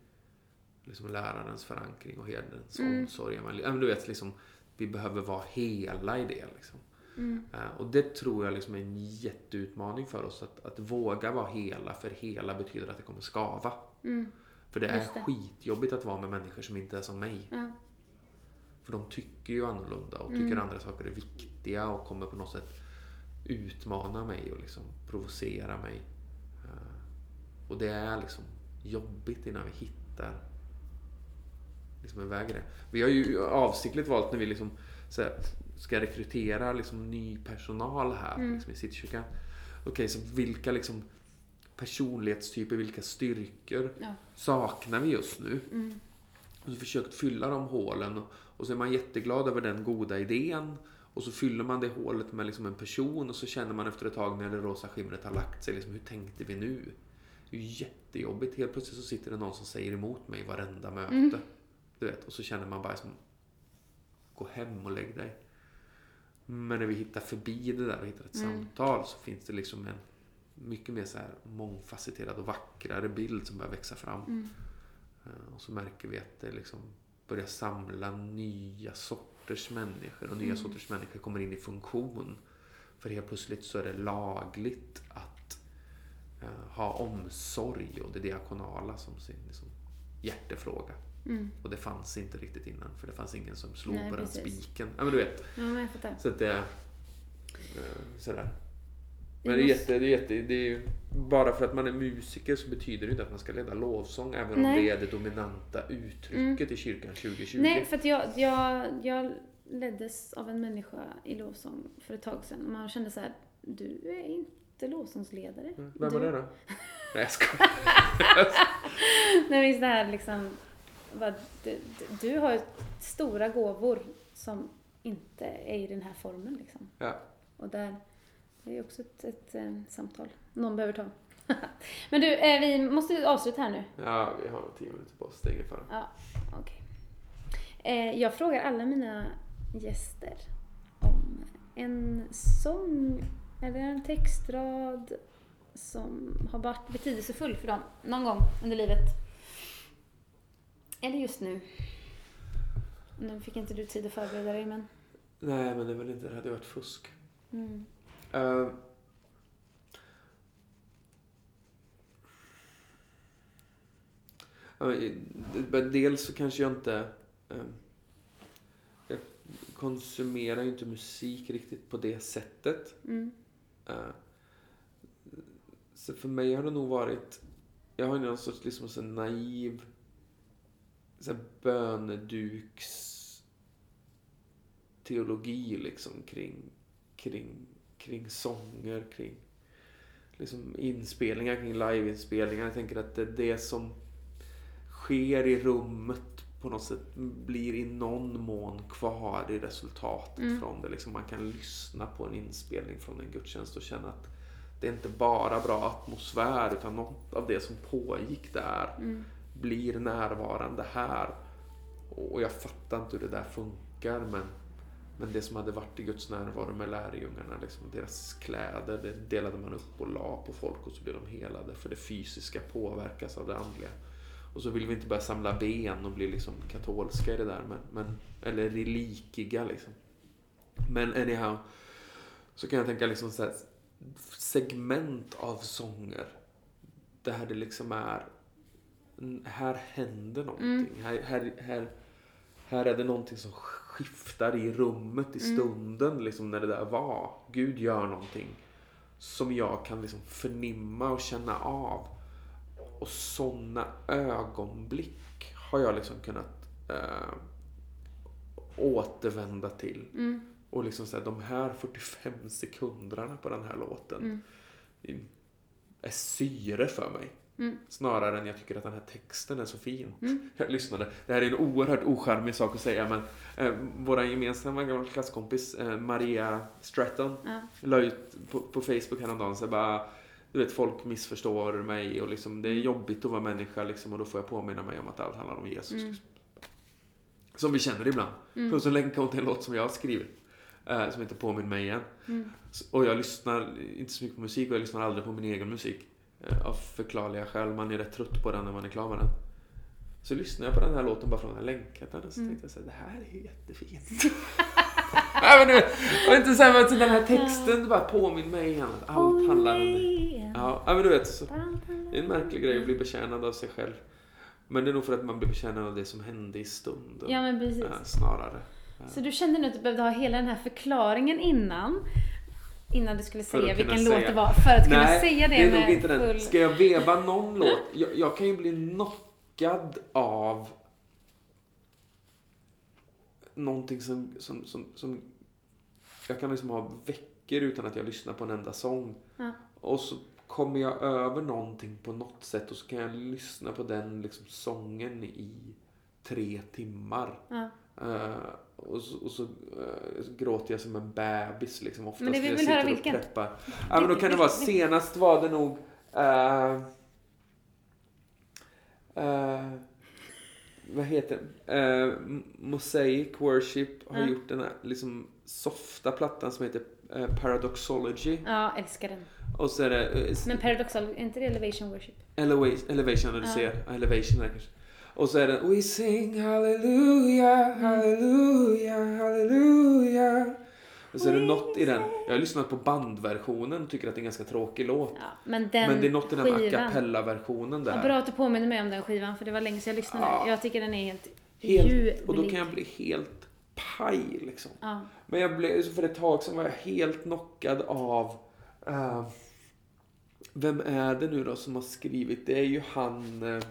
liksom lärarens förankring och herdens Mm. omsorg. Men du vet, liksom, vi behöver vara hela i det. Liksom. Mm. Eh, Och det tror jag liksom är en jätteutmaning för oss. Att, att våga vara hela, för hela betyder att det kommer skava. Mm. För det är det. skitjobbigt att vara med människor som inte är som mig. Ja. För de tycker ju annorlunda och Mm. tycker andra saker är viktiga och kommer på något sätt utmana mig och liksom provocera mig. Eh, Och det är liksom jobbigt innan vi hittar liksom en väg i det. Vi har ju avsiktligt valt när vi liksom här, ska rekrytera liksom ny personal här Mm. liksom i Citykyrkan. Okej, så vilka liksom personlighetstyper, vilka styrkor Ja. saknar vi just nu? Mm. Och så försökt fylla de hålen och, så är man jätteglad över den goda idén. Och så fyller man det hålet med liksom en person och så känner man efter ett tag när det rosa skimret har lagt sig, liksom, hur tänkte vi nu? Det är ju jättejobbigt. Helt plötsligt så sitter det någon som säger emot mig i varenda möte. Mm. Du vet, och så känner man bara som, gå hem och lägg dig. Men när vi hittar förbi det där och hittar ett Mm. samtal så finns det liksom en mycket mer så här mångfacetterad och vackrare bild som börjar växa fram. Mm. Eh, Och så märker vi att det liksom börjar samla nya sorters människor och nya Mm. sorters människor kommer in i funktion. För helt plötsligt så är det lagligt att eh, ha omsorg och det diakonala som sin liksom, hjärtefråga. Mm. Och det fanns inte riktigt innan för det fanns ingen som slog Nej, på den precis. spiken. Ja men du vet. Ja, men jag fattar. Så att det... eh, Sådär. Men det är, jätte, det, är jätte, det är ju, bara för att man är musiker så betyder det inte att man ska leda lovsång även om Nej. det är det dominanta uttrycket i kyrkan 2020. Nej, för att jag, jag, jag leddes av en människa i lovsång för ett tag sedan och man kände så här, du är inte lovsångsledare. Mm, Vem du... var det då? Nej jag skojar. Nej, men just det här liksom, vad, du, du, du har stora gåvor som inte är i den här formen liksom. Ja. Och där, det är också ett, ett, eh, samtal någon behöver ta. Men du, eh, vi måste avsluta här nu. ja, vi har tio minuter på oss. Det är ingen fara. Ja, okej. Eh, jag frågar alla mina gäster om en sång eller en textrad som har varit betydelsefull för dem någon gång under livet. Eller just nu. Nu fick inte du tid att förbereda dig men... Nej men det är väl inte, det hade varit fusk. Mm. Men dels så kanske jag inte... eh, jag konsumerar ju inte musik riktigt på det sättet. Mm. Eh, så för mig har det nog varit... Jag har ju någon sorts liksom så naiv så här böneduks teologi liksom kring, kring, kring sånger, kring liksom inspelningar, kring liveinspelningar. Jag tänker att det, det som sker i rummet på något sätt blir i någon mån kvar i resultatet Mm. från det. Liksom man kan lyssna på en inspelning från en gudstjänst och känna att det är inte bara bra atmosfär utan något av det som pågick där Mm. blir närvarande här. Och jag fattar inte hur det där funkar men, men det som hade varit i Guds närvaro med lärjungarna, liksom, deras kläder, det delade man upp och la på folk och så blev de helade. För det fysiska påverkas av det andliga. Och så vill vi inte börja samla ben och bli liksom katolska i det där, men, men, eller relikiga liksom. Men anyhow, så kan jag tänka liksom så här, segment av sånger där det liksom är Mm, här händer någonting. Här, här, här, här är det någonting som skiftar i rummet, i Mm. stunden, liksom när det där var. Gud gör någonting som jag kan liksom förnimma och känna av. Och sådana ögonblick har jag liksom kunnat eh, återvända till. Mm. Och liksom så här, de här 45 sekunderna på den här låten Mm. är syre för mig. Mm. Snarare än jag tycker att den här texten är så fin. Mm. Jag lyssnade. Det här är en oerhört ocharmig sak att säga men eh, våra gemensamma gamla klasskompis eh, Maria Stratton Ja. la ut på, på Facebook häromdagen så bara du vet, folk missförstår mig och liksom, det är jobbigt att vara människa liksom, och då får jag påminna mig om att allt handlar om Jesus. Mm. Som vi känner ibland. Mm. Och så länkade hon till en låt som jag har skrivit. Eh, som inte påminner mig igen. Mm. Och jag lyssnar inte så mycket på musik och jag lyssnar aldrig på min egen musik. Eh, av förklarliga skäl. Man är rätt trött på den när man är klar med den. Så lyssnade jag på den här låten bara från den här länken. Och så Mm. tänkte jag så här, det här är jättefint. Nej, men du, och inte så här, men den här texten bara påminner mig igen att allt handlar om det. Ja, men du vet. Så, det är en märklig grej att bli betjänad av sig själv. Men det är nog för att man blir betjänad av det som hände i stunden. Ja, men precis. Snarare. Så du kände nu att du behövde ha hela den här förklaringen innan? Innan du skulle säga kunna vilken låt säga- det var? För att kunna Nej, säga det, det är med nog inte den. full... Ska jag veva någon låt? Jag, jag kan ju bli knockad av någonting som, som, som, som jag kan liksom ha veckor utan att jag lyssnar på en enda sång. Ja. Och så kommer jag över någonting på något sätt och så kan jag lyssna på den liksom sången i tre timmar. Ja. Eh, och så, och så, så gråter jag som en bebis liksom. Oftast Men det när vill jag väl höra sitter och vilken? preppar. Ja men då kan det vara, senast var det nog eh, vad heter det? Eh, Mosaic Worship har Ja. gjort den här liksom softa plattan som heter Paradoxology. ja, älskar den. Och så är det Men Paradoxal, är inte det Elevation Worship? Elevation, elevation när du Ja. ser. Elevation är det kanske. Och så är det We sing hallelujah, hallelujah, hallelujah. Och så är det något i den. Jag har lyssnat på bandversionen och tycker att det är en ganska tråkig låt. Ja, men den Men det är något i den a cappella-versionen där. Ja, bra att du påminner mig om den skivan, för det var länge sedan jag lyssnade. Ja. Jag tycker den är helt, helt, ljuvlig. och då kan jag bli helt paj liksom. Ja. Men jag blev, för ett tag sedan var jag helt knockad av eh, Vem är det nu då som har skrivit? Det är ju han eh,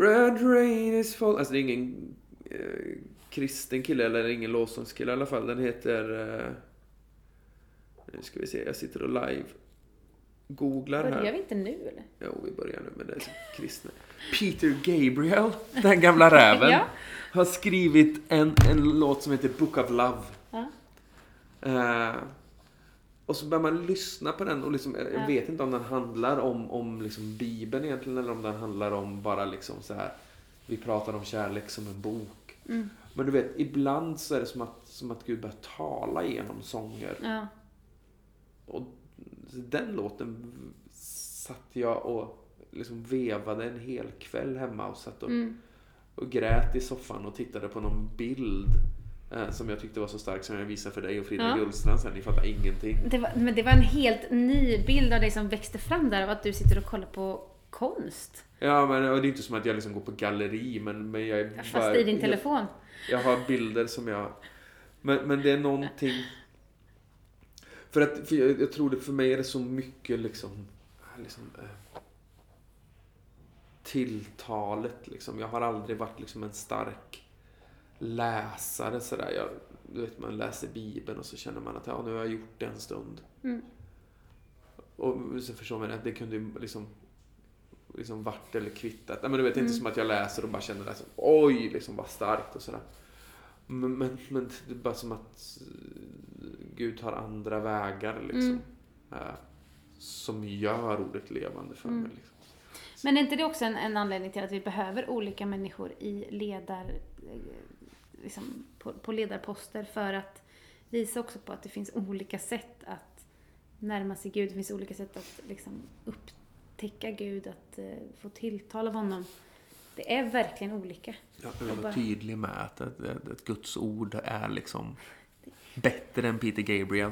Red rain is fall. Alltså det är ingen eh, kristen kille eller ingen lovsångskille i alla fall. Den heter eh, Nu ska vi se, jag sitter och live googlar här. Börjar vi inte nu eller? Jo, vi börjar nu med det kristna. Peter Gabriel, den gamla räven, Ja. har skrivit en, en låt som heter Book of Love. Ja. Eh, och så börjar man lyssna på den och liksom, jag Ja. vet inte om den handlar om, om liksom Bibeln egentligen eller om den handlar om bara liksom så här. Vi pratar om kärlek som en bok. Mm. Men du vet, ibland så är det som att, som att Gud börjar tala genom sånger. Ja. Och den låten satt jag och liksom vevade en hel kväll hemma och satt och, Mm. och grät i soffan och tittade på någon bild som jag tyckte var så stark som jag visade för dig och Frida Ja. Gullstrand sen. Ni fattar ingenting. Det var, men det var en helt ny bild av dig som växte fram där av att du sitter och kollar på konst. Ja, men det är inte som att jag liksom går på galleri, men, men jag är Fast bara- i din telefon. Jag, jag har bilder som jag... Men, men det är någonting... För att för jag, jag tror det för mig är det så mycket liksom... liksom eh, tilltalet liksom. Jag har aldrig varit liksom en stark läsare sådär. Jag, du vet, man läser Bibeln och så känner man att ja, nu har jag gjort det en stund. Mm. Och så förstår man att det kunde ju liksom liksom vart eller kvittat. Nej, men du vet, är inte Mm. som att jag läser och bara känner som, oj, liksom vad starkt och sådär. Men, men, men det är bara som att Gud har andra vägar liksom. Mm. eh, som gör ordet levande för Mm. mig. Liksom. Men är inte det också en, en anledning till att vi behöver olika människor i ledar, liksom på, på ledarposter för att visa också på att det finns olika sätt att närma sig Gud. Det finns olika sätt att liksom upptäcka Gud, att eh, få tilltal av honom. Det är verkligen olika. Jag vill vara tydlig med att, att, att Guds ord är liksom bättre än Peter Gabriel.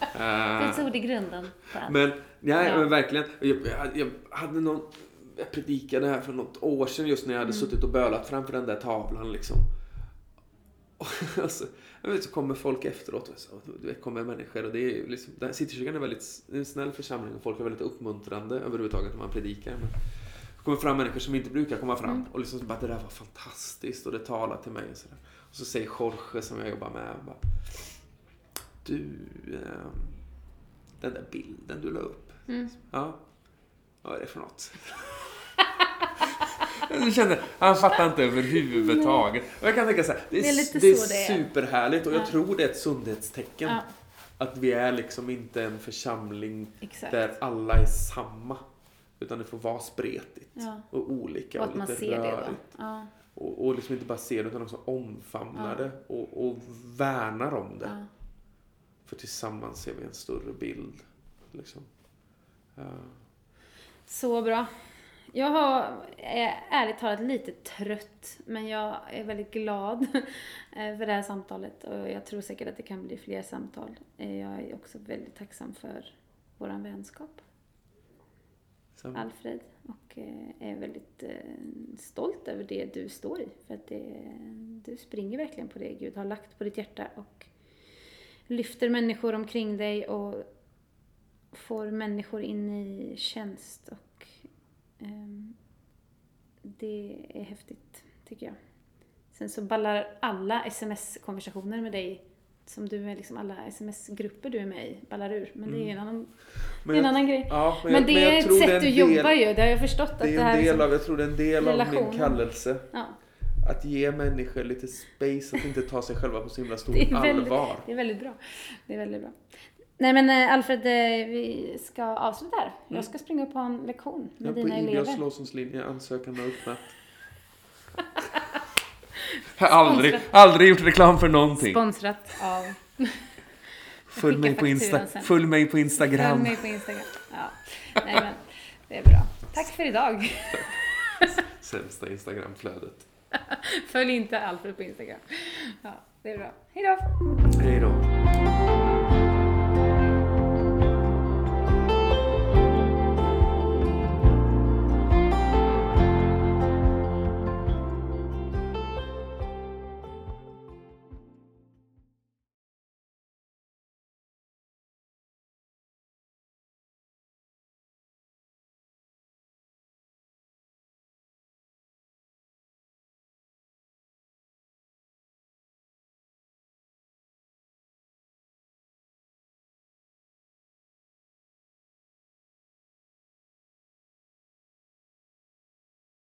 Guds ord i grunden. Men, ja, Ja. men verkligen. Jag, jag, jag hade någon, jag predikade här för något år sedan just när jag hade Mm. suttit och bölat framför den där tavlan liksom. Och så, jag vet, så kommer folk efteråt och så, du vet, kommer människor och det är liksom, Citykyrkan är väldigt, det en snäll församling och folk är väldigt uppmuntrande överhuvudtaget när man predikar. Men det kommer fram människor som inte brukar komma fram Mm. och liksom bara det där var fantastiskt och det talar till mig och sådär. Och så säger Jorge som jag jobbar med. Bara, du, eh, den där bilden du la upp. Mm. Ja, vad är det för något? Jag kände, han fattar inte överhuvudtaget. Och jag kan tänka så här, det är, Det är lite det är det superhärligt och jag Ja. tror det är ett sundhetstecken. Ja, Att vi är liksom inte en församling exakt. där alla är samma. Utan det får vara spretigt Ja. och olika Och och, att man lite ser det rörigt. då. Ja, Och, och liksom inte bara ser det utan också omfamnar det och, och värnar om det. För tillsammans ser vi en större bild. Liksom. Så bra. Jag har, är ärligt talat lite trött, men jag är väldigt glad eh, för det här samtalet och jag tror säkert att det kan bli fler samtal. Eh, Jag är också väldigt tacksam för våran vänskap, Sen, Alfred, och eh, är väldigt eh, stolt över det du står i. För att det, du springer verkligen på det Gud har lagt på ditt hjärta och lyfter människor omkring dig och får människor in i tjänst och det är häftigt, tycker jag. Sen så ballar alla sms-konversationer med dig, som du är liksom alla sms-grupper du är med i, ballar ur. Men det är en annan, det är en jag- annan grej. ja, Men, jag- det jag är ett sätt är du en jobbar del- ju, det har jag förstått. att Det är det här en del liksom- av, jag tror det är en del av min kallelse. Ja, Att ge människor lite space, att inte ta sig själva på så himla stort Det väldigt- allvar. det är väldigt bra. Det är väldigt bra. Nej men eh, Alfred, eh, vi ska avsluta här. Jag ska springa upp ha en lektion med Mm. Ja, på dina Ibias elever. låtsaslinje, ansökan har öppnat. Jag har aldrig, aldrig gjort reklam för någonting. Sponsrat av... Följ mig, på Insta, följ mig på Följ Instagram. mig på Instagram. Ja. Nej men, det är bra. Tack för idag. Sämsta Instagramflödet. Följ inte Alfred på Instagram. Ja, det är bra. Hej då! Hej då.